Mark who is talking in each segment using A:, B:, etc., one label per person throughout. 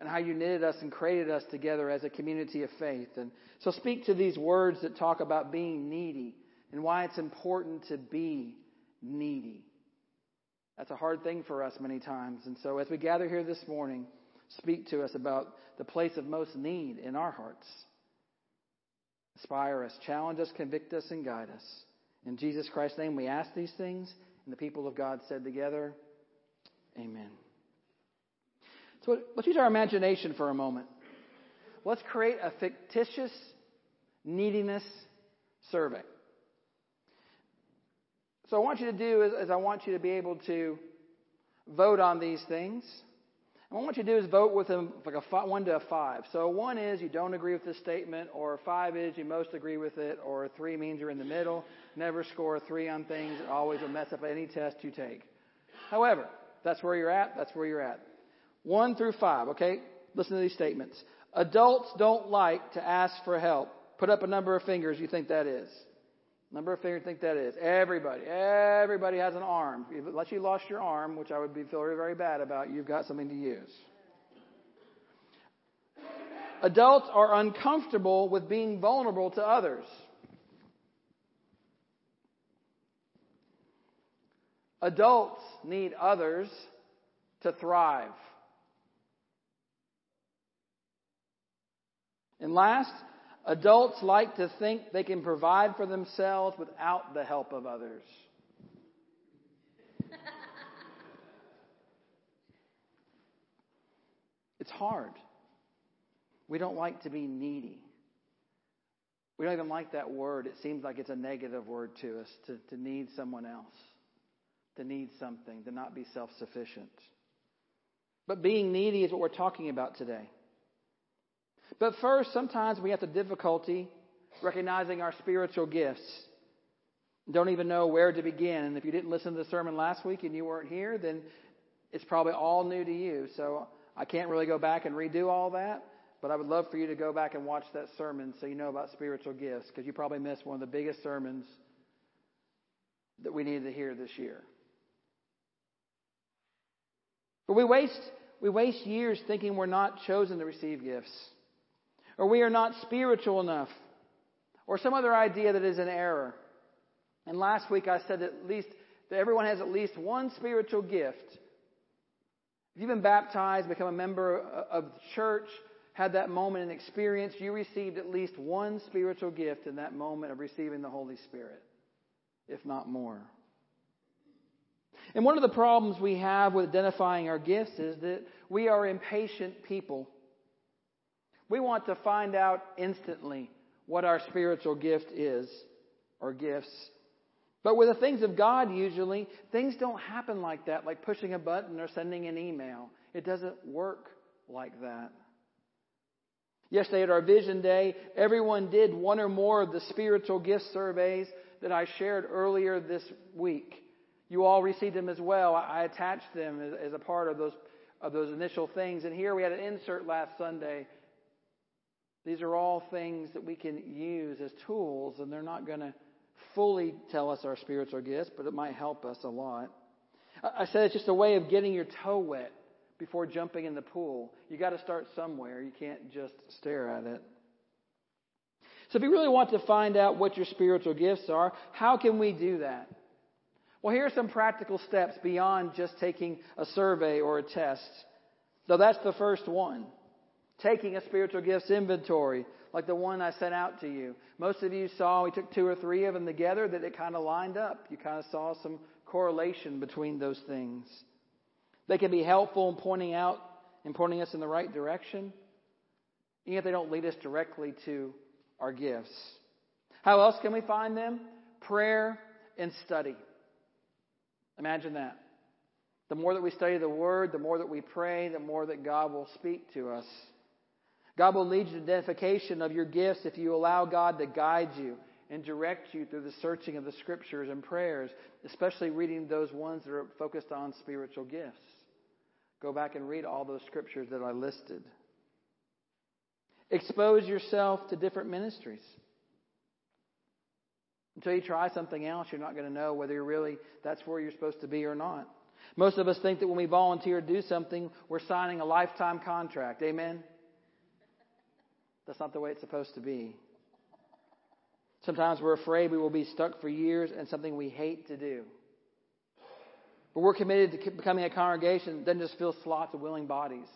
A: and how you knitted us and created us together as a community of faith. And so speak to these words that talk about being needy and why it's important to be needy. That's a hard thing for us many times. And so as we gather here this morning, speak to us about the place of most need in our hearts. Inspire us, challenge us, convict us, and guide us. In Jesus Christ's name, we ask these things, and the people of God said together, Amen. So let's use our imagination for a moment. Let's create a fictitious neediness survey. So I want you to do is, is I want you to be able to vote on these things. And what I want you to do is vote with them like a five, one to a five. So one is you don't agree with the statement, or five is you most agree with it, or three means you're in the middle. Never score three on things. Always will mess up any test you take. However, that's where you're at. That's where you're at. One through five. Okay, listen to these statements. Adults don't like to ask for help. Put up a number of fingers you think that is. Number of fingers think that is. Everybody. Everybody has an arm. Unless you lost your arm, which I would be very, very bad about, you've got something to use. Adults are uncomfortable with being vulnerable to others. Adults need others to thrive. And last, Adults like to think they can provide for themselves without the help of others. it's hard. We don't like to be needy. We don't even like that word. It seems like it's a negative word to us to, to need someone else, to need something, to not be self sufficient. But being needy is what we're talking about today. But first, sometimes we have the difficulty recognizing our spiritual gifts. Don't even know where to begin. And if you didn't listen to the sermon last week and you weren't here, then it's probably all new to you. So I can't really go back and redo all that. But I would love for you to go back and watch that sermon so you know about spiritual gifts because you probably missed one of the biggest sermons that we needed to hear this year. But we waste, we waste years thinking we're not chosen to receive gifts or we are not spiritual enough, or some other idea that is an error. And last week I said at least that everyone has at least one spiritual gift. If you've been baptized, become a member of the church, had that moment and experience, you received at least one spiritual gift in that moment of receiving the Holy Spirit, if not more. And one of the problems we have with identifying our gifts is that we are impatient people. We want to find out instantly what our spiritual gift is or gifts. But with the things of God, usually, things don't happen like that, like pushing a button or sending an email. It doesn't work like that. Yesterday at our Vision Day, everyone did one or more of the spiritual gift surveys that I shared earlier this week. You all received them as well. I attached them as, a part of those, of those initial things. And here we had an insert last Sunday these are all things that we can use as tools, and they're not going to fully tell us our spiritual gifts, but it might help us a lot. I said it's just a way of getting your toe wet before jumping in the pool. You got to start somewhere. You can't just stare at it. So if you really want to find out what your spiritual gifts are, how can we do that? Well, here are some practical steps beyond just taking a survey or a test. Though that's the first one taking a spiritual gifts inventory, like the one I sent out to you. Most of you saw we took two or three of them together that it kind of lined up. You kind of saw some correlation between those things. They can be helpful in pointing out and pointing us in the right direction, even if they don't lead us directly to our gifts. How else can we find them? Prayer and study. Imagine that. The more that we study the Word, the more that we pray, the more that God will speak to us. God will lead you to identification of your gifts if you allow God to guide you and direct you through the searching of the scriptures and prayers, especially reading those ones that are focused on spiritual gifts. Go back and read all those scriptures that I listed. Expose yourself to different ministries. Until you try something else, you're not going to know whether you're really that's where you're supposed to be or not. Most of us think that when we volunteer to do something, we're signing a lifetime contract. Amen? That's not the way it's supposed to be. Sometimes we're afraid we will be stuck for years in something we hate to do. But we're committed to becoming a congregation that doesn't just fill slots of willing bodies.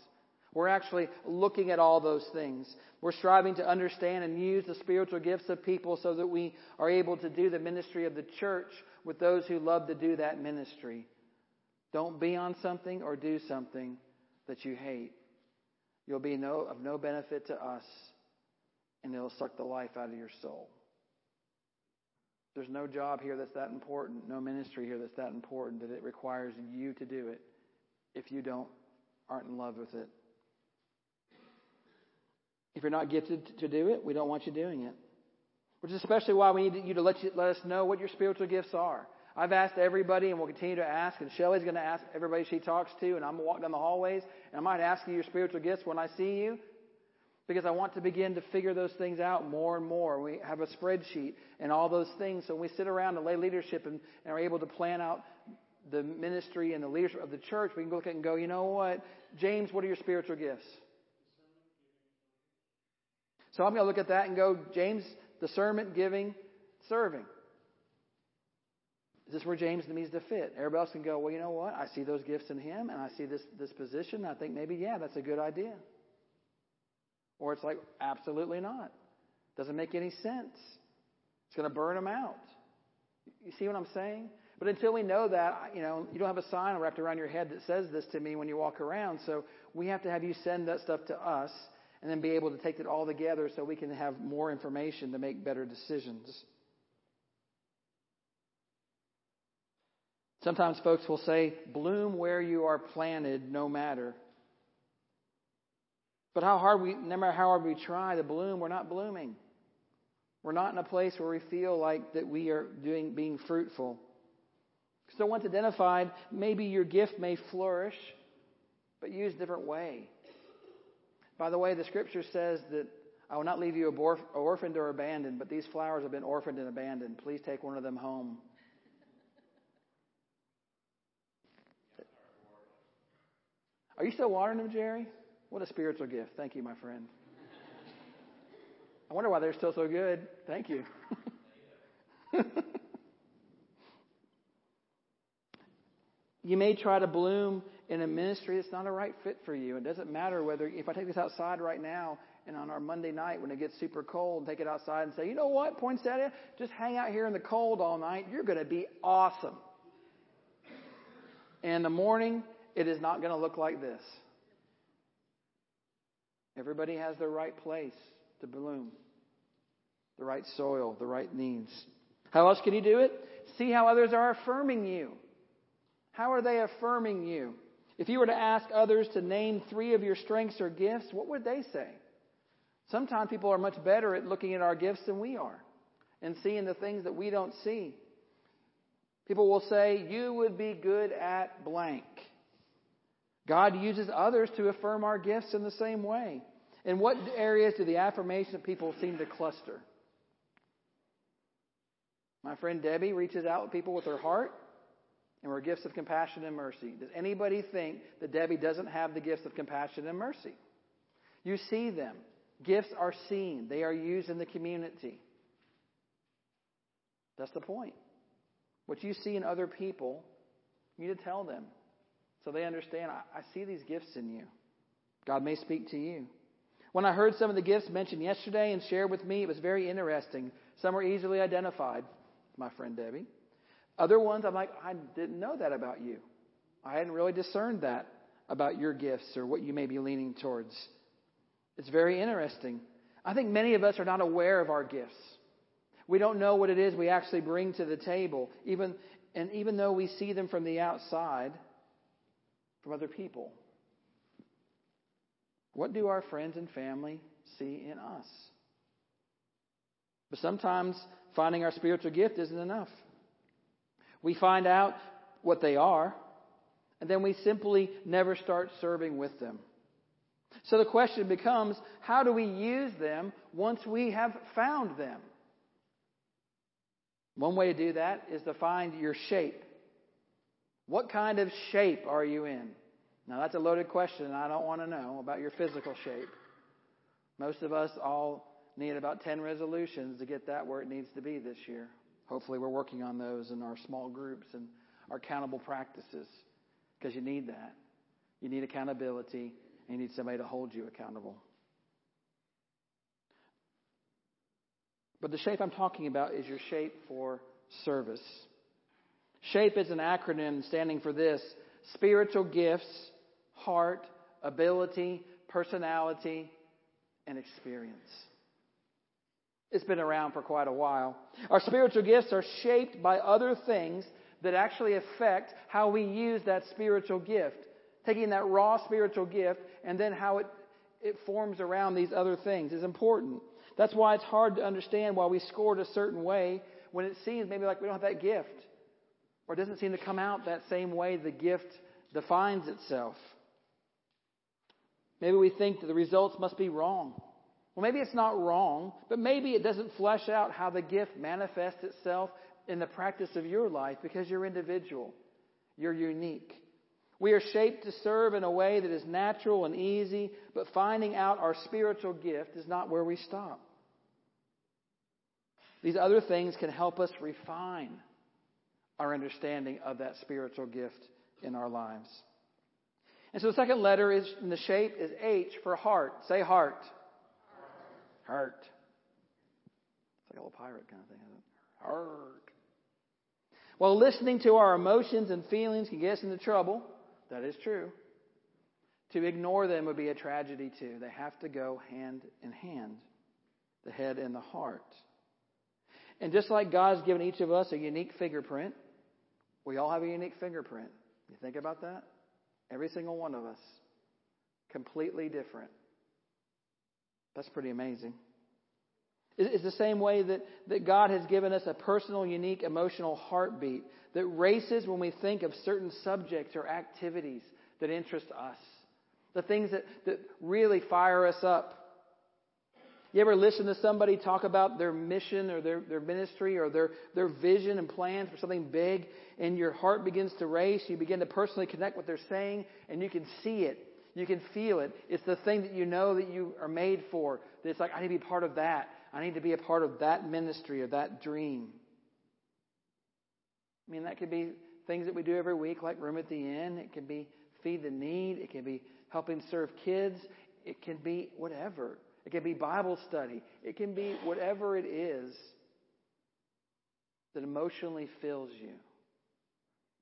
A: We're actually looking at all those things. We're striving to understand and use the spiritual gifts of people so that we are able to do the ministry of the church with those who love to do that ministry. Don't be on something or do something that you hate. You'll be no, of no benefit to us, and it'll suck the life out of your soul. There's no job here that's that important, no ministry here that's that important that it requires you to do it if you don't aren't in love with it. If you're not gifted to do it, we don't want you doing it. Which is especially why we need you to let, you, let us know what your spiritual gifts are. I've asked everybody and will continue to ask, and Shelly's going to ask everybody she talks to, and I'm going to walk down the hallways, and I might ask you your spiritual gifts when I see you, because I want to begin to figure those things out more and more. We have a spreadsheet and all those things, so when we sit around and lay leadership and, and are able to plan out the ministry and the leadership of the church, we can look at it and go, you know what? James, what are your spiritual gifts? So I'm going to look at that and go, James, discernment, giving, serving. Is this where James needs to fit? Everybody else can go, well, you know what? I see those gifts in him, and I see this, this position. I think maybe, yeah, that's a good idea. Or it's like, absolutely not. Doesn't make any sense. It's going to burn them out. You see what I'm saying? But until we know that, you know, you don't have a sign wrapped around your head that says this to me when you walk around. So we have to have you send that stuff to us and then be able to take it all together so we can have more information to make better decisions. Sometimes folks will say, bloom where you are planted, no matter. But how hard we, no matter how hard we try to bloom, we're not blooming. We're not in a place where we feel like that we are doing, being fruitful. So once identified, maybe your gift may flourish, but use a different way. By the way, the scripture says that I will not leave you orphaned or abandoned, but these flowers have been orphaned and abandoned. Please take one of them home. Are you still watering them, Jerry? What a spiritual gift. Thank you, my friend. I wonder why they're still so good. Thank you. you may try to bloom in a ministry that's not a right fit for you. It doesn't matter whether, if I take this outside right now and on our Monday night when it gets super cold, take it outside and say, you know what, poinsettia, just hang out here in the cold all night. You're going to be awesome. And in the morning, it is not going to look like this. Everybody has their right place to bloom, the right soil, the right needs. How else can you do it? See how others are affirming you. How are they affirming you? If you were to ask others to name three of your strengths or gifts, what would they say? Sometimes people are much better at looking at our gifts than we are and seeing the things that we don't see. People will say, You would be good at blank. God uses others to affirm our gifts in the same way. In what areas do the affirmation of people seem to cluster? My friend Debbie reaches out to people with her heart and we're gifts of compassion and mercy. Does anybody think that Debbie doesn't have the gifts of compassion and mercy? You see them. Gifts are seen, they are used in the community. That's the point. What you see in other people, you need to tell them so they understand I, I see these gifts in you. God may speak to you. When I heard some of the gifts mentioned yesterday and shared with me, it was very interesting. Some were easily identified, my friend Debbie. Other ones, I'm like, I didn't know that about you. I hadn't really discerned that about your gifts or what you may be leaning towards. It's very interesting. I think many of us are not aware of our gifts. We don't know what it is we actually bring to the table, even and even though we see them from the outside, from other people. What do our friends and family see in us? But sometimes finding our spiritual gift isn't enough. We find out what they are, and then we simply never start serving with them. So the question becomes how do we use them once we have found them? One way to do that is to find your shape. What kind of shape are you in? Now, that's a loaded question, and I don't want to know about your physical shape. Most of us all need about 10 resolutions to get that where it needs to be this year. Hopefully, we're working on those in our small groups and our accountable practices because you need that. You need accountability, and you need somebody to hold you accountable. But the shape I'm talking about is your shape for service. SHAPE is an acronym standing for this spiritual gifts, heart, ability, personality, and experience. It's been around for quite a while. Our spiritual gifts are shaped by other things that actually affect how we use that spiritual gift. Taking that raw spiritual gift and then how it, it forms around these other things is important. That's why it's hard to understand why we scored a certain way when it seems maybe like we don't have that gift. Or doesn't seem to come out that same way the gift defines itself. Maybe we think that the results must be wrong. Well, maybe it's not wrong, but maybe it doesn't flesh out how the gift manifests itself in the practice of your life because you're individual. You're unique. We are shaped to serve in a way that is natural and easy, but finding out our spiritual gift is not where we stop. These other things can help us refine our understanding of that spiritual gift in our lives. And so the second letter is in the shape is H for heart. Say heart. Heart. It's like a little pirate kind of thing, isn't it? Heart. While listening to our emotions and feelings can get us into trouble, that is true. To ignore them would be a tragedy too. They have to go hand in hand, the head and the heart. And just like God's given each of us a unique fingerprint, we all have a unique fingerprint. You think about that? Every single one of us. Completely different. That's pretty amazing. It's the same way that, that God has given us a personal, unique emotional heartbeat that races when we think of certain subjects or activities that interest us. The things that, that really fire us up. You ever listen to somebody talk about their mission or their, their ministry or their, their vision and plans for something big and your heart begins to race? You begin to personally connect what they're saying and you can see it. You can feel it. It's the thing that you know that you are made for. It's like, I need to be part of that. I need to be a part of that ministry or that dream. I mean, that could be things that we do every week, like Room at the Inn. It can be feed the need. It can be helping serve kids. It can be whatever. It can be Bible study. It can be whatever it is that emotionally fills you.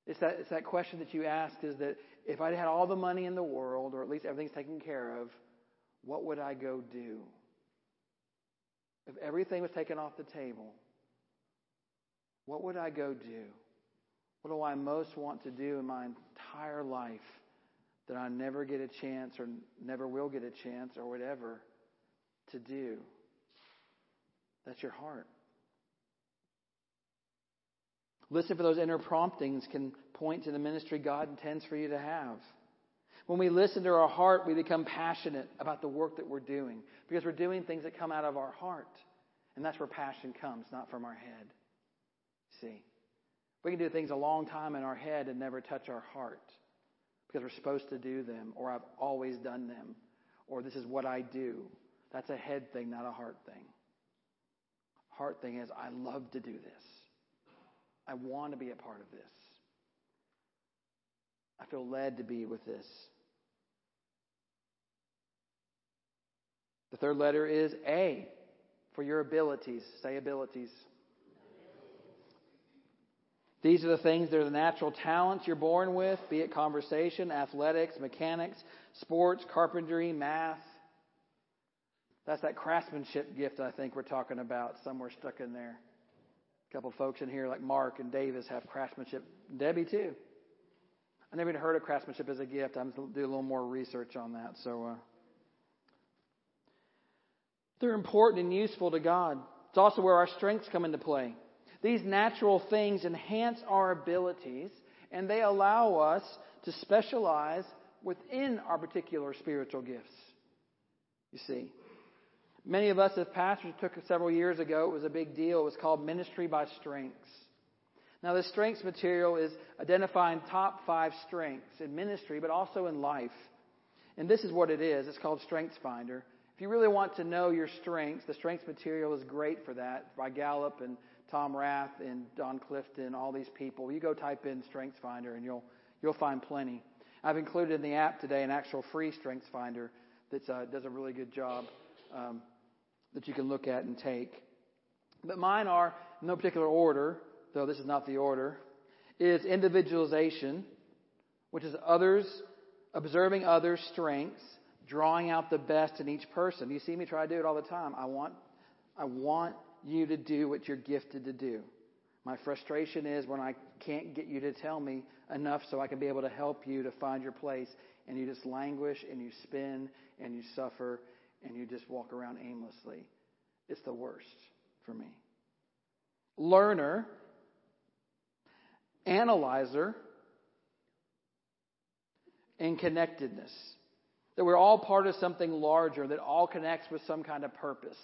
A: It's that, it's that question that you ask is that if I had all the money in the world, or at least everything's taken care of, what would I go do? If everything was taken off the table, what would I go do? What do I most want to do in my entire life that I never get a chance or never will get a chance or whatever? To do. That's your heart. Listen for those inner promptings can point to the ministry God intends for you to have. When we listen to our heart, we become passionate about the work that we're doing because we're doing things that come out of our heart. And that's where passion comes, not from our head. See? We can do things a long time in our head and never touch our heart because we're supposed to do them, or I've always done them, or this is what I do. That's a head thing, not a heart thing. Heart thing is, I love to do this. I want to be a part of this. I feel led to be with this. The third letter is A for your abilities. Say abilities. These are the things that are the natural talents you're born with, be it conversation, athletics, mechanics, sports, carpentry, math, that's that craftsmanship gift I think we're talking about somewhere stuck in there. A couple folks in here like Mark and Davis have craftsmanship. Debbie too. I never even heard of craftsmanship as a gift. I'm going to do a little more research on that. So uh, they're important and useful to God. It's also where our strengths come into play. These natural things enhance our abilities and they allow us to specialize within our particular spiritual gifts. You see. Many of us as pastors took it several years ago. It was a big deal. It was called Ministry by Strengths. Now, the strengths material is identifying top five strengths in ministry, but also in life. And this is what it is. It's called Strengths Finder. If you really want to know your strengths, the strengths material is great for that by Gallup and Tom Rath and Don Clifton, all these people. You go type in Strengths Finder and you'll, you'll find plenty. I've included in the app today an actual free Strengths Finder that uh, does a really good job um, that you can look at and take. But mine are in no particular order though this is not the order, is individualization, which is others, observing others' strengths, drawing out the best in each person. You see me try to do it all the time. I want, I want you to do what you're gifted to do. My frustration is when I can't get you to tell me enough so I can be able to help you to find your place, and you just languish and you spin and you suffer and you just walk around aimlessly. It's the worst for me. Learner analyzer, and connectedness. That we're all part of something larger that all connects with some kind of purpose.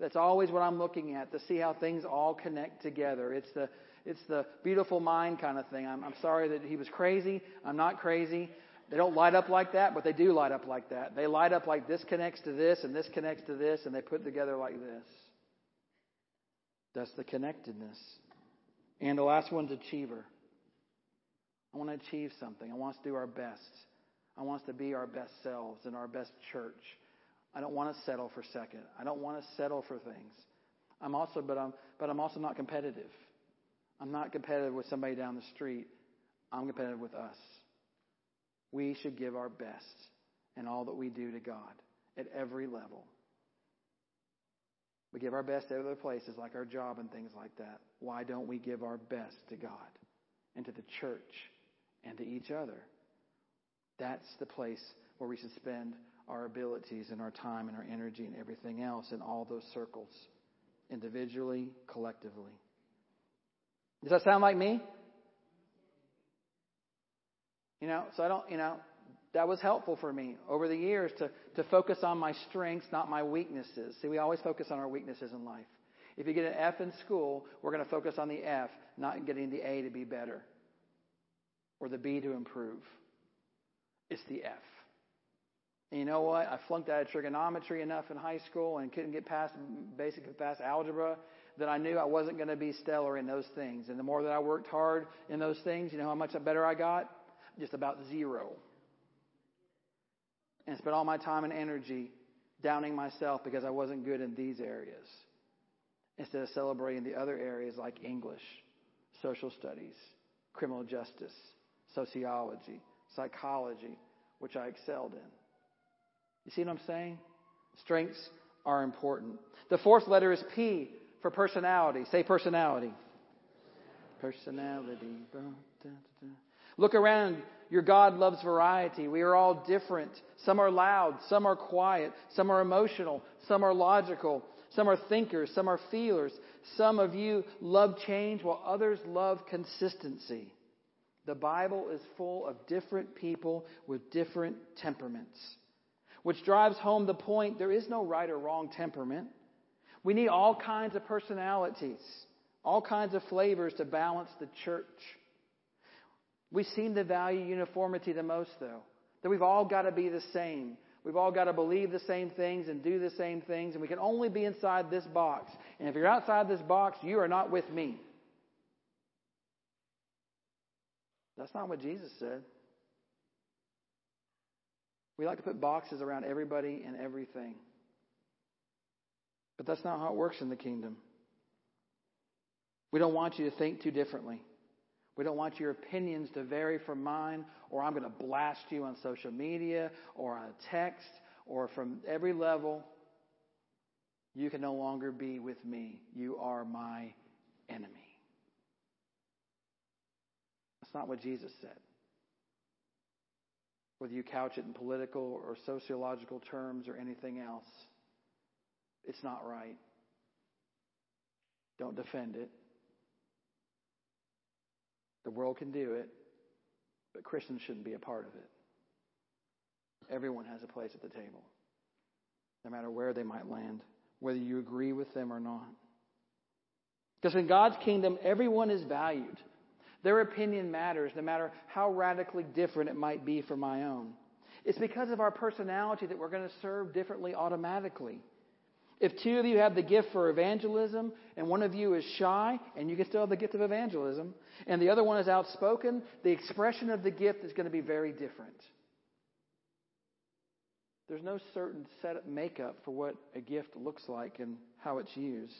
A: That's always what I'm looking at to see how things all connect together. It's the it's the beautiful mind kind of thing. I'm, I'm sorry that he was crazy. I'm not crazy. They don't light up like that, but they do light up like that. They light up like this connects to this and this connects to this, and they put together like this. That's the connectedness. And the last one's achiever. I want to achieve something. I want us to do our best. I want us to be our best selves and our best church. I don't want to settle for second. I don't want to settle for things. I'm also, but I'm, but I'm also not competitive. I'm not competitive with somebody down the street. I'm competitive with us. We should give our best in all that we do to God at every level. We give our best at other places like our job and things like that. Why don't we give our best to God and to the church and to each other. That's the place where we should spend our abilities and our time and our energy and everything else in all those circles, individually, collectively. Does that sound like me? You know, so I don't, you know, that was helpful for me over the years to, to focus on my strengths, not my weaknesses. See, we always focus on our weaknesses in life. If you get an F in school, we're going to focus on the F, not getting the A to be better or the B to improve. It's the F. And you know what? I flunked out of trigonometry enough in high school and couldn't get past basically past algebra that I knew I wasn't going to be stellar in those things. And the more that I worked hard in those things, you know how much better I got? Just about zero. And spent all my time and energy downing myself because I wasn't good in these areas instead of celebrating the other areas like English, social studies, criminal justice, sociology, psychology, which I excelled in. You see what I'm saying? Strengths are important. The fourth letter is P for personality. Say personality. Personality. Look around. Your God loves variety. We are all different. Some are loud. Some are quiet. Some are emotional. Some are logical. Some are thinkers. Some are feelers. Some of you love change while others love consistency. The Bible is full of different people with different temperaments, which drives home the point there is no right or wrong temperament. We need all kinds of personalities, all kinds of flavors to balance the church. We seem to value uniformity the most, though, that we've all got to be the same. We've all got to believe the same things and do the same things, and we can only be inside this box. And if you're outside this box, you are not with me. That's not what Jesus said. We like to put boxes around everybody and everything. But that's not how it works in the kingdom. We don't want you to think too differently. We don't want your opinions to vary from mine, or I'm going to blast you on social media, or on a text, or from every level. You can no longer be with me. You are my enemy. That's not what Jesus said. Whether you couch it in political or sociological terms or anything else, it's not right. Don't defend it. The world can do it, but Christians shouldn't be a part of it. Everyone has a place at the table, no matter where they might land, whether you agree with them or not. Because in God's kingdom, everyone is valued. Their opinion matters, no matter how radically different it might be from my own. It's because of our personality that we're going to serve differently automatically. If two of you have the gift for evangelism and one of you is shy and you can still have the gift of evangelism and the other one is outspoken, the expression of the gift is going to be very different. There's no certain set of makeup for what a gift looks like and how it's used.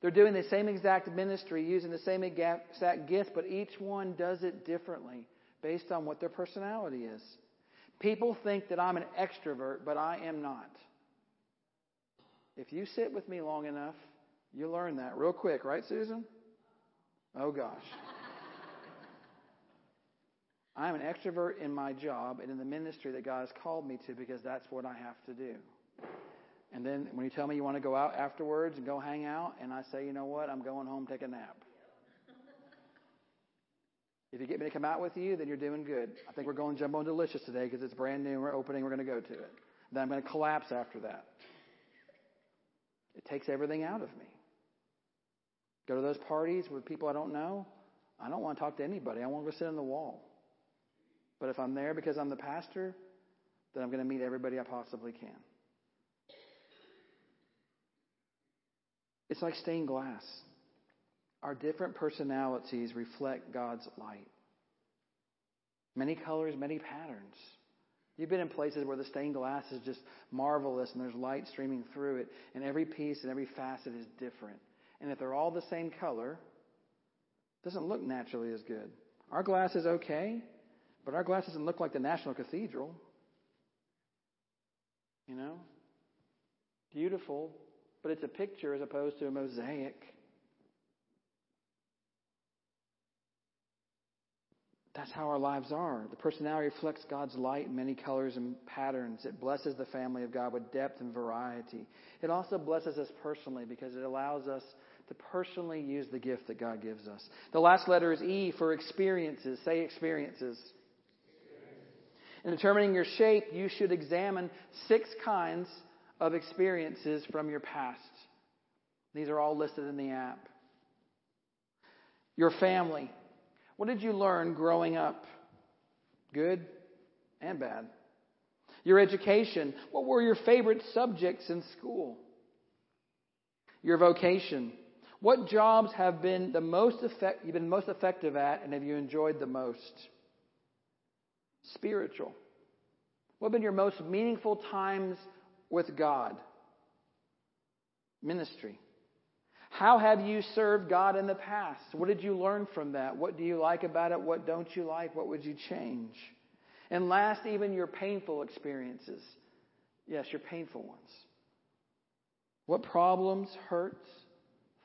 A: They're doing the same exact ministry, using the same exact gift, but each one does it differently based on what their personality is. People think that I'm an extrovert, but I am not. If you sit with me long enough, you learn that real quick, right, Susan? Oh, gosh. I'm an extrovert in my job and in the ministry that God has called me to because that's what I have to do. And then when you tell me you want to go out afterwards and go hang out, and I say, you know what, I'm going home, take a nap. If you get me to come out with you, then you're doing good. I think we're going Jumbo and Delicious today because it's brand new. We're opening. We're going to go to it. Then I'm going to collapse after that. It takes everything out of me. Go to those parties with people I don't know. I don't want to talk to anybody. I want to go sit on the wall. But if I'm there because I'm the pastor, then I'm going to meet everybody I possibly can. It's like stained glass. Our different personalities reflect God's light. Many colors, many patterns. You've been in places where the stained glass is just marvelous and there's light streaming through it, and every piece and every facet is different. And if they're all the same color, it doesn't look naturally as good. Our glass is okay, but our glass doesn't look like the National Cathedral. You know? Beautiful, but it's a picture as opposed to a mosaic. That's how our lives are. The personality reflects God's light in many colors and patterns. It blesses the family of God with depth and variety. It also blesses us personally because it allows us to personally use the gift that God gives us. The last letter is E for experiences. Say experiences. In determining your shape, you should examine six kinds of experiences from your past. These are all listed in the app. Your family. What did you learn growing up? Good and bad. Your education. What were your favorite subjects in school? Your vocation. What jobs have been the most effect, you've been most effective at and have you enjoyed the most? Spiritual. What have been your most meaningful times with God. Ministry. How have you served God in the past? What did you learn from that? What do you like about it? What don't you like? What would you change? And last, even your painful experiences. Yes, your painful ones. What problems, hurts,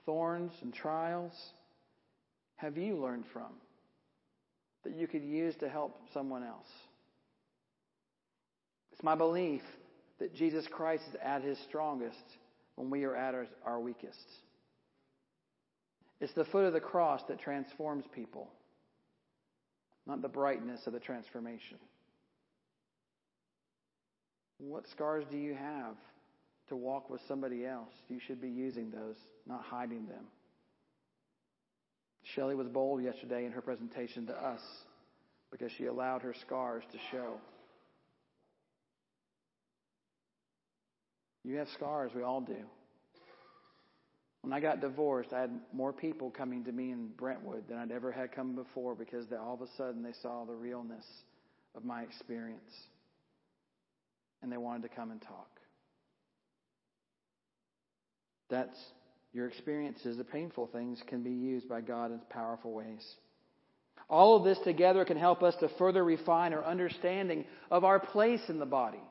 A: thorns, and trials have you learned from that you could use to help someone else? It's my belief that Jesus Christ is at his strongest when we are at our, our weakest. It's the foot of the cross that transforms people, not the brightness of the transformation. What scars do you have to walk with somebody else? You should be using those, not hiding them. Shelley was bold yesterday in her presentation to us because she allowed her scars to show. You have scars, we all do. When I got divorced, I had more people coming to me in Brentwood than I'd ever had come before because they, all of a sudden they saw the realness of my experience. And they wanted to come and talk. That's your experiences, the painful things, can be used by God in powerful ways. All of this together can help us to further refine our understanding of our place in the body.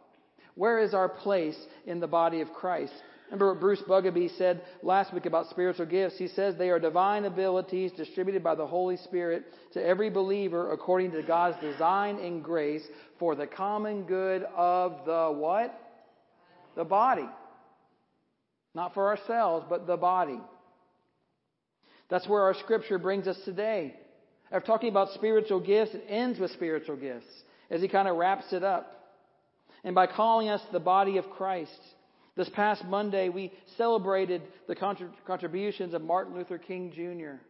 A: Where is our place in the body of Christ? Remember what Bruce Bugbee said last week about spiritual gifts? He says they are divine abilities distributed by the Holy Spirit to every believer according to God's design and grace for the common good of the what? The body. Not for ourselves, but the body. That's where our scripture brings us today. After talking about spiritual gifts, it ends with spiritual gifts as he kind of wraps it up and by calling us the body of Christ. This past Monday, we celebrated the contributions of Martin Luther King Jr.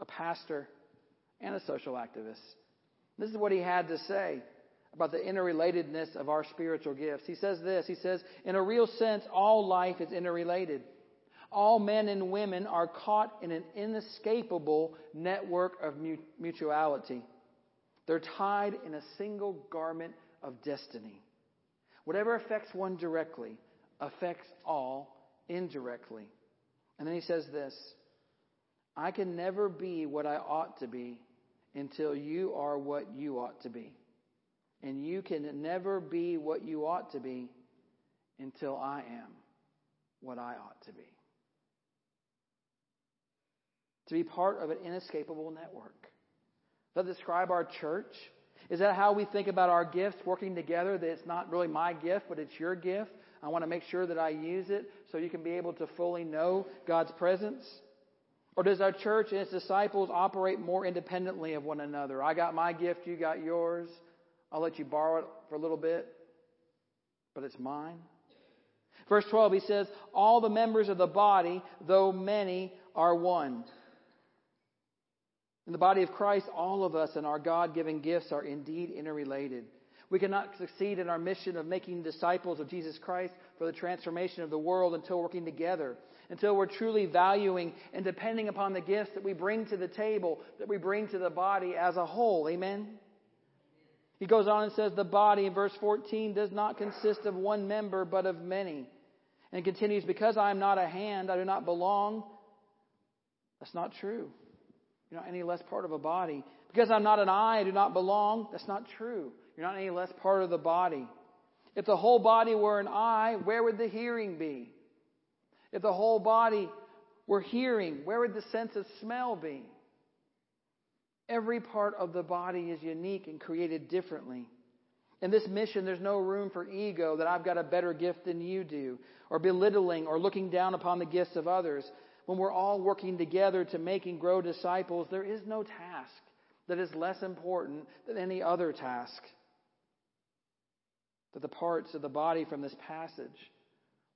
A: a pastor, and a social activist. This is what he had to say about the interrelatedness of our spiritual gifts. He says this He says, In a real sense, all life is interrelated. All men and women are caught in an inescapable network of mutuality. They're tied in a single garment of destiny. Whatever affects one directly affects all indirectly. And then he says this I can never be what I ought to be until you are what you ought to be. And you can never be what you ought to be until I am what I ought to be. To be part of an inescapable network. Does that describe our church? Is that how we think about our gifts working together? That it's not really my gift, but it's your gift? I want to make sure that I use it so you can be able to fully know God's presence? Or does our church and its disciples operate more independently of one another? I got my gift, you got yours. I'll let you borrow it for a little bit, but it's mine. Verse 12, he says, All the members of the body, though many, are one. In the body of Christ, all of us and our God given gifts are indeed interrelated. We cannot succeed in our mission of making disciples of Jesus Christ for the transformation of the world until working together, until we're truly valuing and depending upon the gifts that we bring to the table, that we bring to the body as a whole. Amen? He goes on and says, The body, in verse 14, does not consist of one member, but of many. And continues, Because I am not a hand, I do not belong. That's not true. You're not any less part of a body. Because I'm not an eye, I do not belong. That's not true. You're not any less part of the body. If the whole body were an eye, where would the hearing be? If the whole body were hearing, where would the sense of smell be? Every part of the body is unique and created differently. In this mission, there's no room for ego that I've got a better gift than you do, or belittling or looking down upon the gifts of others. When we're all working together to make and grow disciples, there is no task that is less important than any other task. That the parts of the body from this passage,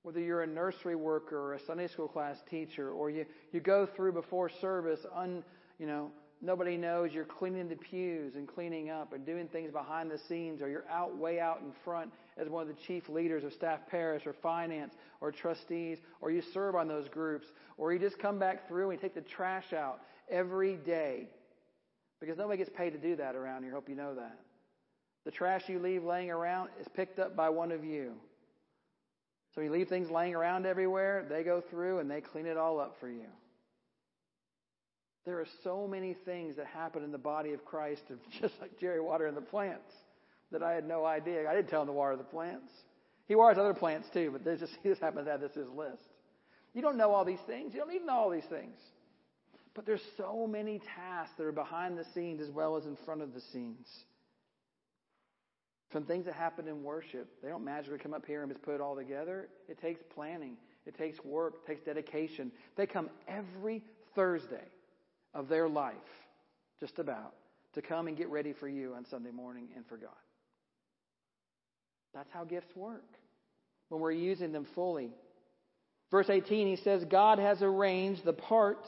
A: whether you're a nursery worker or a Sunday school class teacher, or you, you go through before service, un, you know, nobody knows you're cleaning the pews and cleaning up and doing things behind the scenes, or you're out way out in front as one of the chief leaders of staff parish or finance or trustees, or you serve on those groups, or you just come back through and take the trash out every day. Because nobody gets paid to do that around here. Hope you know that. The trash you leave laying around is picked up by one of you. So you leave things laying around everywhere, they go through and they clean it all up for you. There are so many things that happen in the body of Christ, just like Jerry watering the plants, that I had no idea. I didn't tell him to water the plants. He waters other plants too, but this just, he just happens to have this his list. You don't know all these things. You don't need to know all these things. But there's so many tasks that are behind the scenes as well as in front of the scenes. From things that happen in worship, they don't magically come up here and just put it all together. It takes planning, it takes work, it takes dedication. They come every Thursday of their life, just about, to come and get ready for you on Sunday morning and for God. That's how gifts work when we're using them fully. Verse 18, he says, God has arranged the parts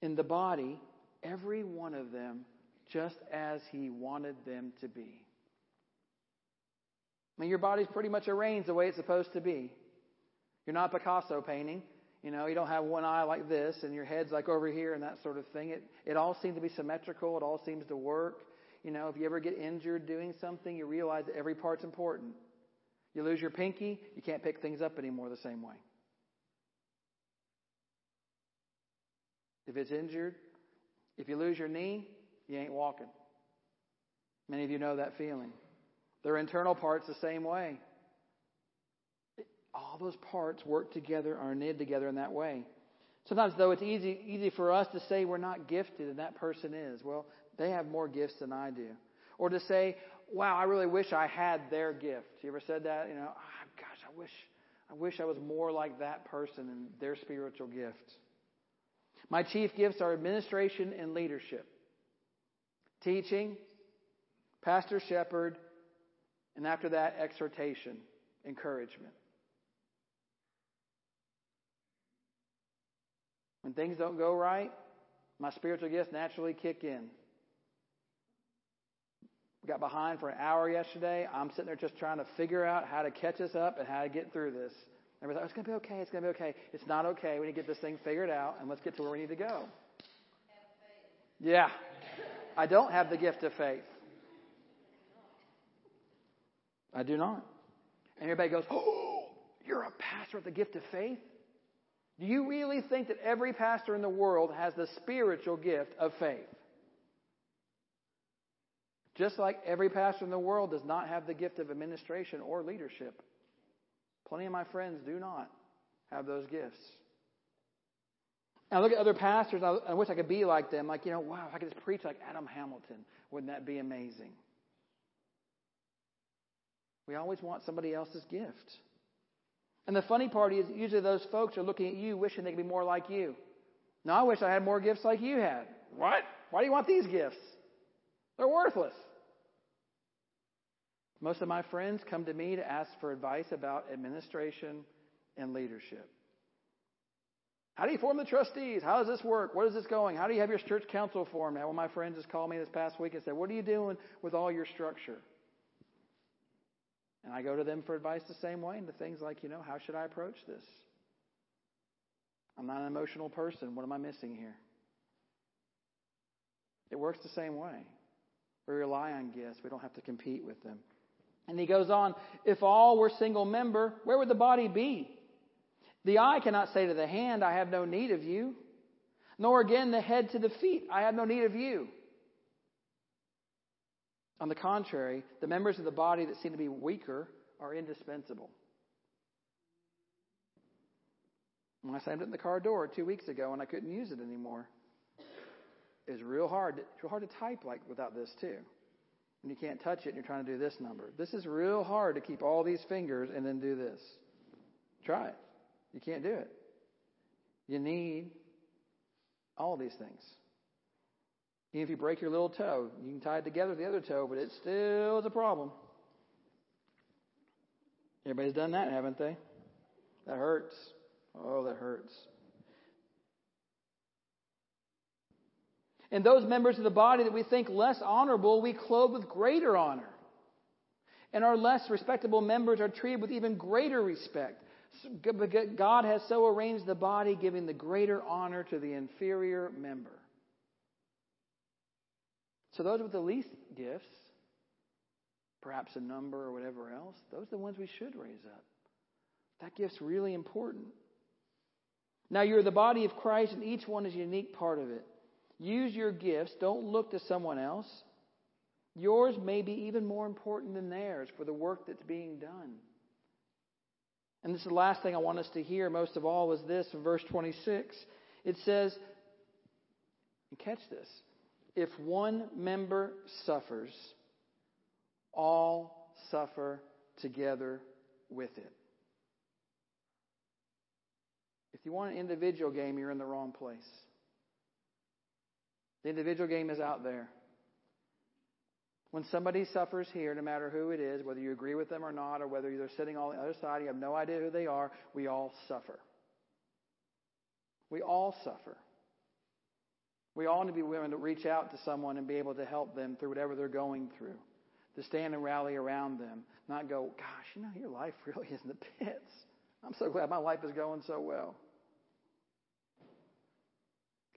A: in the body, every one of them, just as he wanted them to be. I mean, your body's pretty much arranged the way it's supposed to be. You're not Picasso painting. You know, you don't have one eye like this and your head's like over here and that sort of thing. It, it all seems to be symmetrical. It all seems to work. You know, if you ever get injured doing something, you realize that every part's important. You lose your pinky, you can't pick things up anymore the same way. If it's injured, if you lose your knee, you ain't walking. Many of you know that feeling. Their internal parts the same way. All those parts work together, are knit together in that way. Sometimes, though, it's easy, easy for us to say we're not gifted and that person is. Well, they have more gifts than I do. Or to say, wow, I really wish I had their gift. You ever said that? You know, oh, gosh, I wish, I wish I was more like that person and their spiritual gift. My chief gifts are administration and leadership, teaching, pastor shepherd, and after that, exhortation, encouragement. When things don't go right, My spiritual gifts naturally kick in. We got behind for an hour yesterday. I'm sitting there just trying to figure out how to catch us up and how to get through this. Everybody's like, oh, it's going to be okay. It's going to be okay. It's not okay. We need to get this thing figured out and let's get to where we need to go. Yeah. I don't have the gift of faith. I do not. And everybody goes, Oh, you're a pastor with the gift of faith? Do you really think that every pastor in the world has the spiritual gift of faith? Just like every pastor in the world does not have the gift of administration or leadership. Plenty of my friends do not have those gifts. I look at other pastors, I wish I could be like them. Like, you know, wow, if I could just preach like Adam Hamilton, wouldn't that be amazing? We always want somebody else's gift. And the funny part is, usually those folks are looking at you wishing they could be more like you. Now, I wish I had more gifts like you had. What? Why do you want these gifts? They're worthless. Most of my friends come to me to ask for advice about administration and leadership. How do you form the trustees? How does this work? What is this going? How do you have your church council formed? Now, one of my friends just called me this past week and said, What are you doing with all your structure? And I go to them for advice the same way into things like, you know, how should I approach this? I'm not an emotional person. What am I missing here? It works the same way. We rely on gifts. We don't have to compete with them. And he goes on, if all were single member, where would the body be? The eye cannot say to the hand, I have no need of you. Nor again the head to the feet, I have no need of you. On the contrary, the members of the body that seem to be weaker are indispensable. When I slammed it in the car door two weeks ago and I couldn't use it anymore, it was real hard. It's real hard to type like without this too. And you can't touch it and you're trying to do this number. This is real hard to keep all these fingers and then do this. Try it. You can't do it. You need all these things. Even if you break your little toe, you can tie it together with the other toe, but it still is a problem. Everybody's done that, haven't they? That hurts. Oh, that hurts. And those members of the body that we think less honorable, we clothe with greater honor. And our less respectable members are treated with even greater respect. God has so arranged the body, giving the greater honor to the inferior member. So those with the least gifts, perhaps a number or whatever else, those are the ones we should raise up. That gift's really important. Now you're the body of Christ and each one is a unique part of it. Use your gifts. Don't look to someone else. Yours may be even more important than theirs for the work that's being done. And this is the last thing I want us to hear most of all is this in verse 26. It says, and catch this, if one member suffers, all suffer together with it. If you want an individual game, you're in the wrong place. The individual game is out there. When somebody suffers here, no matter who it is, whether you agree with them or not, or whether they're sitting on the other side, you have no idea who they are, we all suffer. We all suffer. We all need to be willing to reach out to someone and be able to help them through whatever they're going through. To stand and rally around them. Not go, gosh, you know, your life really is in the pits. I'm so glad my life is going so well.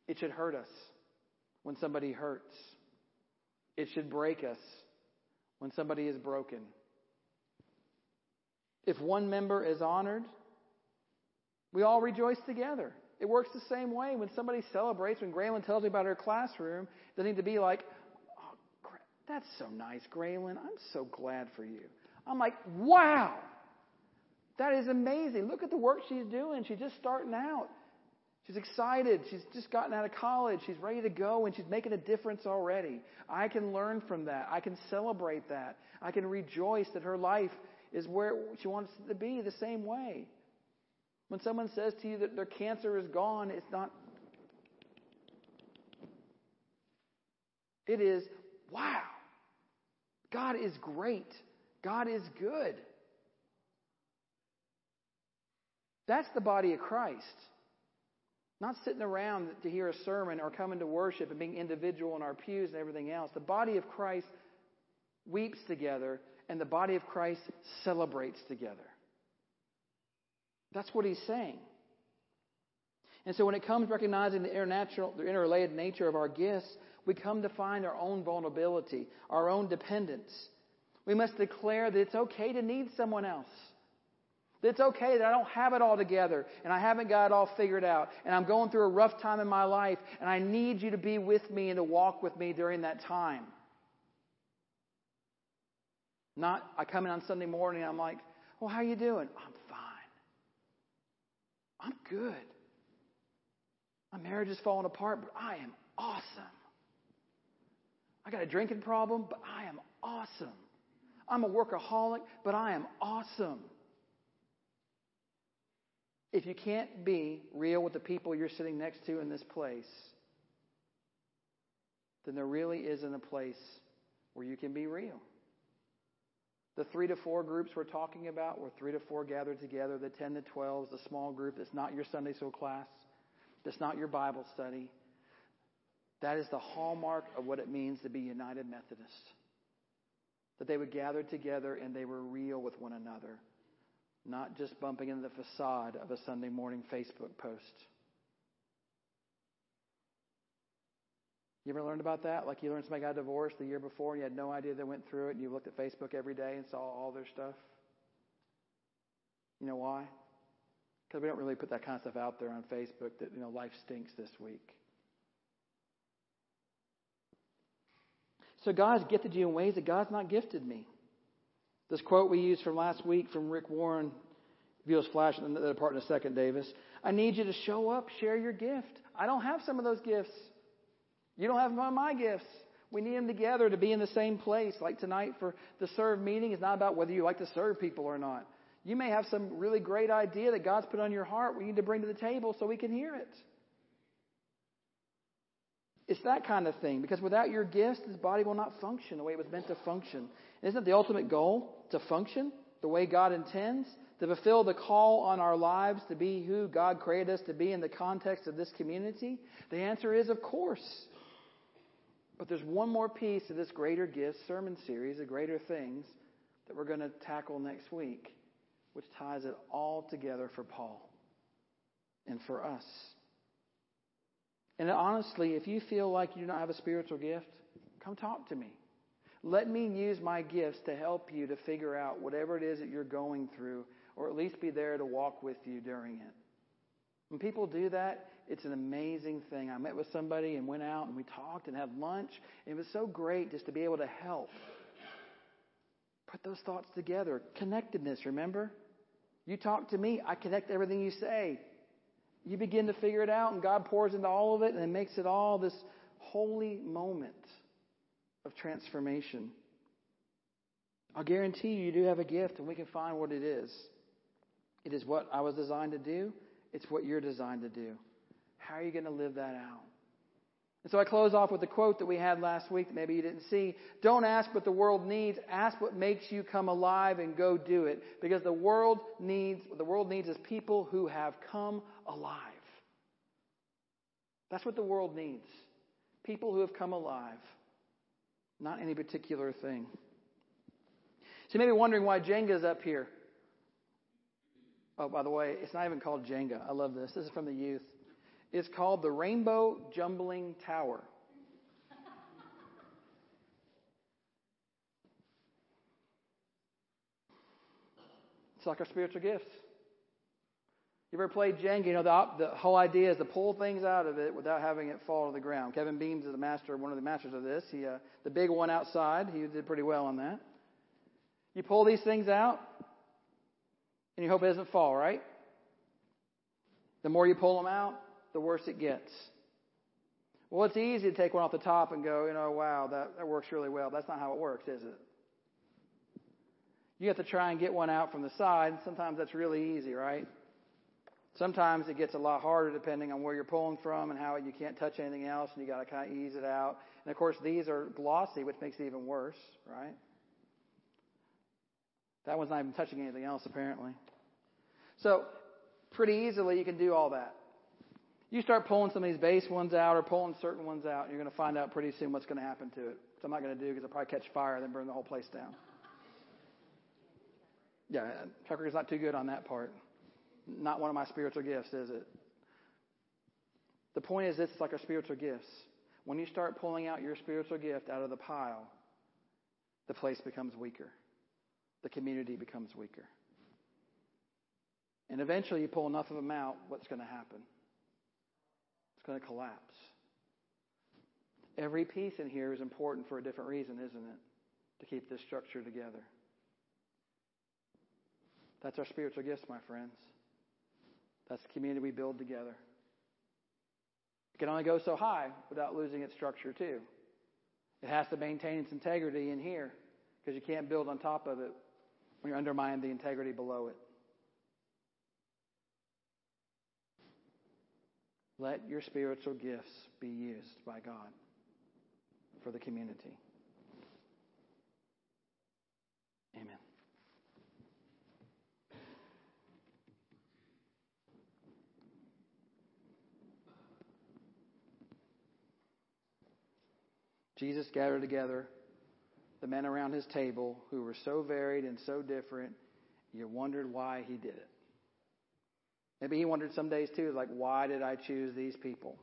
A: It should hurt us when somebody hurts. It should break us when somebody is broken. If one member is honored, we all rejoice together. It works the same way when somebody celebrates, when Graylin tells me about her classroom, they need to be like, oh, that's so nice, Graylin. I'm so glad for you. I'm like, wow, that is amazing. Look at the work she's doing. She's just starting out. She's excited. She's just gotten out of college. She's ready to go and she's making a difference already. I can learn from that. I can celebrate that. I can rejoice that her life is where she wants it to be the same way. When someone says to you that their cancer is gone, it's not. It is, wow. God is great. God is good. That's the body of Christ. Not sitting around to hear a sermon or coming to worship and being individual in our pews and everything else. The body of Christ weeps together and the body of Christ celebrates together. That's what he's saying. And so when it comes recognizing the international, the interrelated nature of our gifts, we come to find our own vulnerability, our own dependence. We must declare that it's okay to need someone else. That it's okay that I don't have it all together and I haven't got it all figured out and I'm going through a rough time in my life and I need you to be with me and to walk with me during that time. Not, I come in on Sunday morning and I'm like, well, how are you doing? I'm. I'm good. My marriage is falling apart, but I am awesome. I got a drinking problem, but I am awesome. I'm a workaholic, but I am awesome. If you can't be real with the people you're sitting next to in this place, then there really isn't a place where you can be real. The three to four groups we're talking about, where three to four gathered together, the 10 to 12 is a small group that's not your Sunday school class, that's not your Bible study. That is the hallmark of what it means to be United Methodist. That they would gather together and they were real with one another not just bumping into the facade of a Sunday morning Facebook post. You ever learned about that? Like you learned somebody got divorced the year before and you had no idea they went through it and you looked at Facebook every day and saw all their stuff? You know why? Because we don't really put that kind of stuff out there on Facebook that, you know, life stinks this week. So God's gifted you in ways that God's not gifted me. This quote we used from last week from Rick Warren, if flash in the part in a second, Davis. I need you to show up, share your gift. I don't have some of those gifts. You don't have of my gifts. We need them together to be in the same place. Like tonight for the serve meeting is not about whether you like to serve people or not. You may have some really great idea that God's put on your heart we need to bring to the table so we can hear it. It's that kind of thing. Because without your gifts, this body will not function the way it was meant to function. Isn't it the ultimate goal to function the way God intends? To fulfill the call on our lives to be who God created us to be in the context of this community? The answer is, of course. But there's one more piece of this greater gifts sermon series, the greater things, that we're going to tackle next week, which ties it all together for Paul and for us. And honestly, if you feel like you don't have a spiritual gift, come talk to me. Let me use my gifts to help you to figure out whatever it is that you're going through, or at least be there to walk with you during it. When people do that, it's an amazing thing. I met with somebody and went out and we talked and had lunch. It was so great just to be able to help. Put those thoughts together. Connectedness, remember? You talk to me, I connect everything you say you begin to figure it out, and God pours into all of it, and it makes it all this holy moment of transformation. I'll guarantee you, you do have a gift, and we can find what it is. It is what I was designed to do, it's what you're designed to do. How are you going to live that out? And so I close off with the quote that we had last week that maybe you didn't see. Don't ask what the world needs. Ask what makes you come alive and go do it. Because the world needs, what the world needs is people who have come alive. That's what the world needs. People who have come alive. Not any particular thing. So you may be wondering why Jenga's up here. Oh, by the way, it's not even called Jenga. I love this. This is from the youth. It's called the Rainbow Jumbling Tower. It's like our spiritual gifts. You ever played Jenga? You know, the, the whole idea is to pull things out of it without having it fall to the ground. Kevin Beams is the master, one of the masters of this. He, uh, the big one outside, he did pretty well on that. You pull these things out, and you hope it doesn't fall, right? The more you pull them out, the worse it gets. Well, it's easy to take one off the top and go, you know, wow, that, that works really well. That's not how it works, is it? You have to try and get one out from the side. Sometimes that's really easy, right? Sometimes it gets a lot harder depending on where you're pulling from and how you can't touch anything else and you got to kind of ease it out. And of course, these are glossy, which makes it even worse, right? That one's not even touching anything else, apparently. So, pretty easily, you can do all that. You start pulling some of these base ones out or pulling certain ones out, you're going to find out pretty soon what's going to happen to it. Which I'm not going to do because I'll probably catch fire and then burn the whole place down. Yeah, track record's not too good on that part. Not one of my spiritual gifts, is it? The point is this it's like our spiritual gifts. When you start pulling out your spiritual gift out of the pile, the place becomes weaker. The community becomes weaker. And eventually you pull enough of them out, what's going to happen? Going to collapse. Every piece in here is important for a different reason, isn't it? To keep this structure together. That's our spiritual gifts, my friends. That's the community we build together. It can only go so high without losing its structure, too. It has to maintain its integrity in here because you can't build on top of it when you're undermining the integrity below it. Let your spiritual gifts be used by God for the community. Amen. Jesus gathered together the men around his table who were so varied and so different, you wondered why he did it. Maybe he wondered some days too, like, why did I choose these people?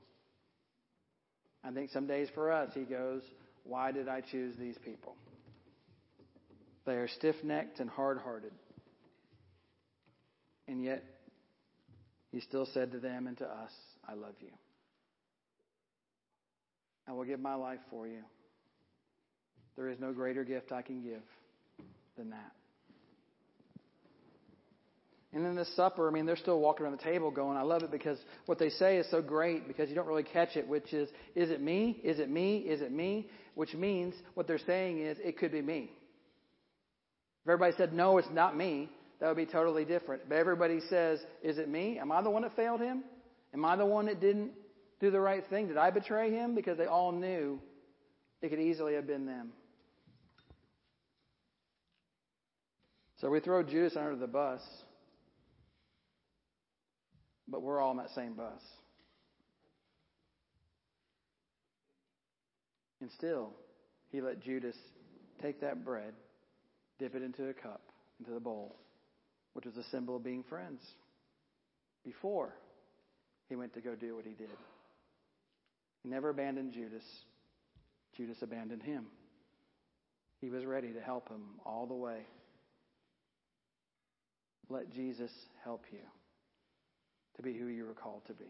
A: I think some days for us, he goes, why did I choose these people? They are stiff necked and hard hearted. And yet, he still said to them and to us, I love you. I will give my life for you. There is no greater gift I can give than that. And then this supper, I mean, they're still walking around the table going, I love it because what they say is so great because you don't really catch it, which is, is it me? Is it me? Is it me? Which means what they're saying is, it could be me. If everybody said, no, it's not me, that would be totally different. But everybody says, is it me? Am I the one that failed him? Am I the one that didn't do the right thing? Did I betray him? Because they all knew it could easily have been them. So we throw Judas under the bus, but we're all on that same bus. And still, he let Judas take that bread, dip it into a cup, into the bowl, which was a symbol of being friends, before he went to go do what he did. He never abandoned Judas. Judas abandoned him. He was ready to help him all the way. Let Jesus help you to be who you were called to be.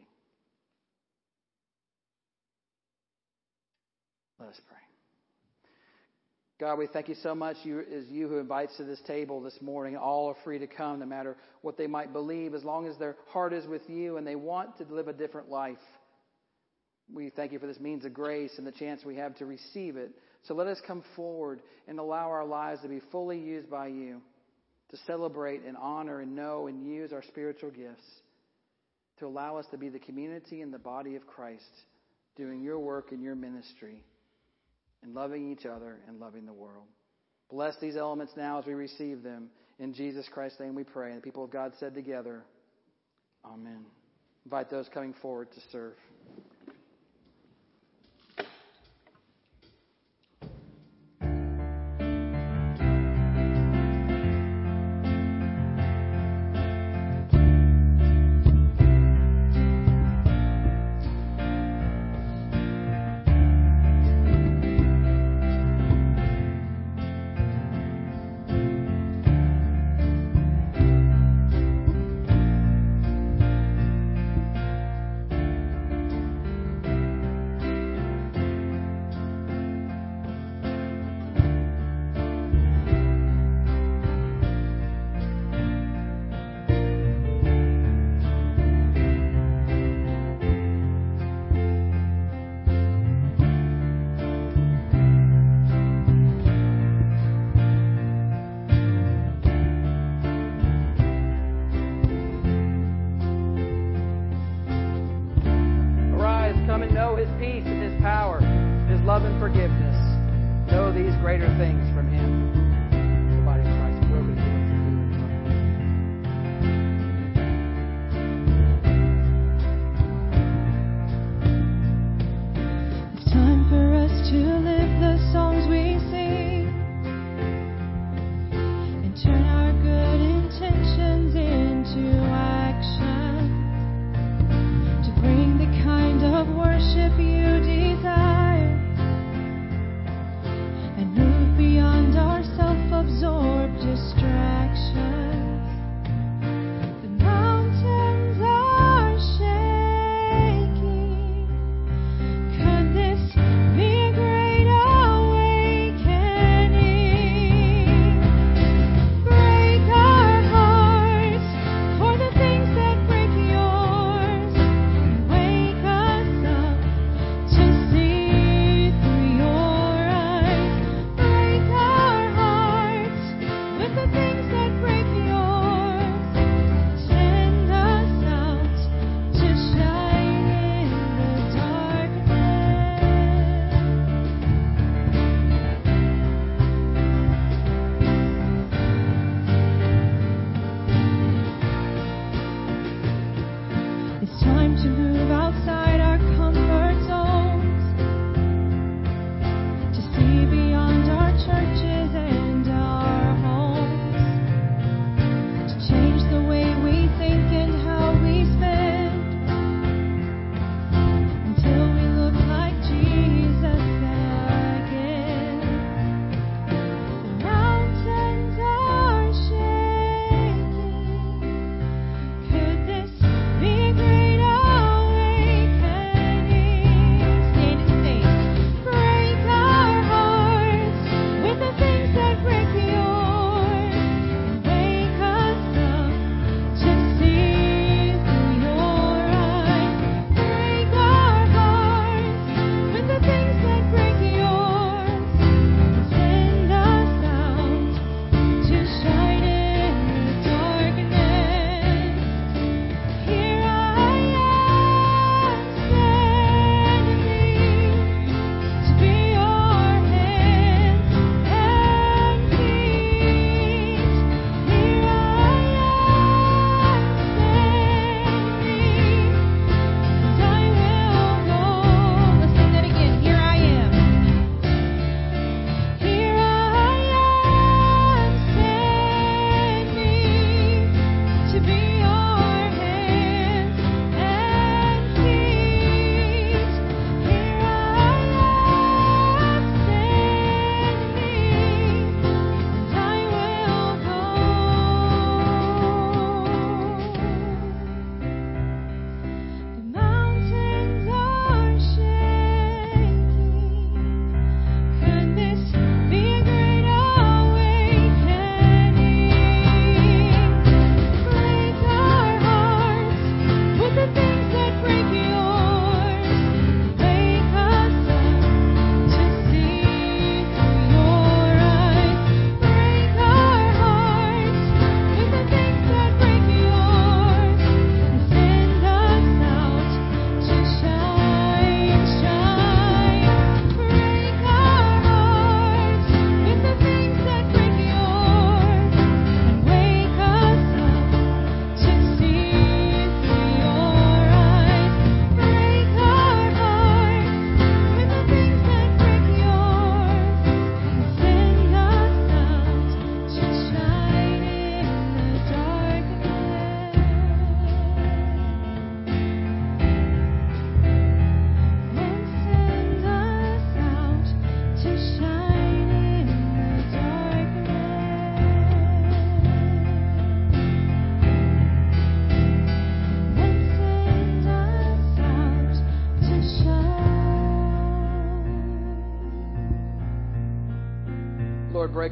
A: Let us pray. God, we thank you so much. You, is you who invites to this table this morning. All are free to come, no matter what they might believe, as long as their heart is with you and they want to live a different life. We thank you for this means of grace and the chance we have to receive it. So let us come forward and allow our lives to be fully used by you to celebrate and honor and know and use our spiritual gifts to allow us to be the community and the body of Christ doing your work and your ministry and loving each other and loving the world. Bless these elements now as we receive them. In Jesus Christ's name we pray. And the people of God said together, Amen. Invite those coming forward to serve. his peace and his power, his love and forgiveness. Know these greater things from him.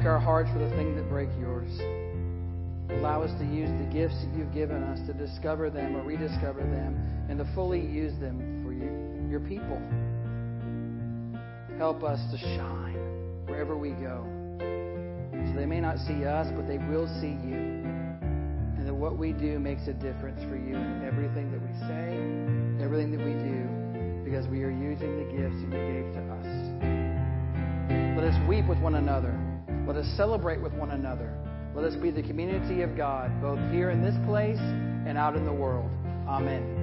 A: Our hearts for the things that break yours. Allow us to use the gifts that you've given us to discover them or rediscover them and to fully use them for you, your people. Help us to shine wherever we go. So they may not see us, but they will see you. And that what we do makes a difference for you in everything that we say, everything that we do, because we are using the gifts that you gave to us. Let us weep with one another. Let us celebrate with one another. Let us be the community of God, both here in this place and out in the world. Amen.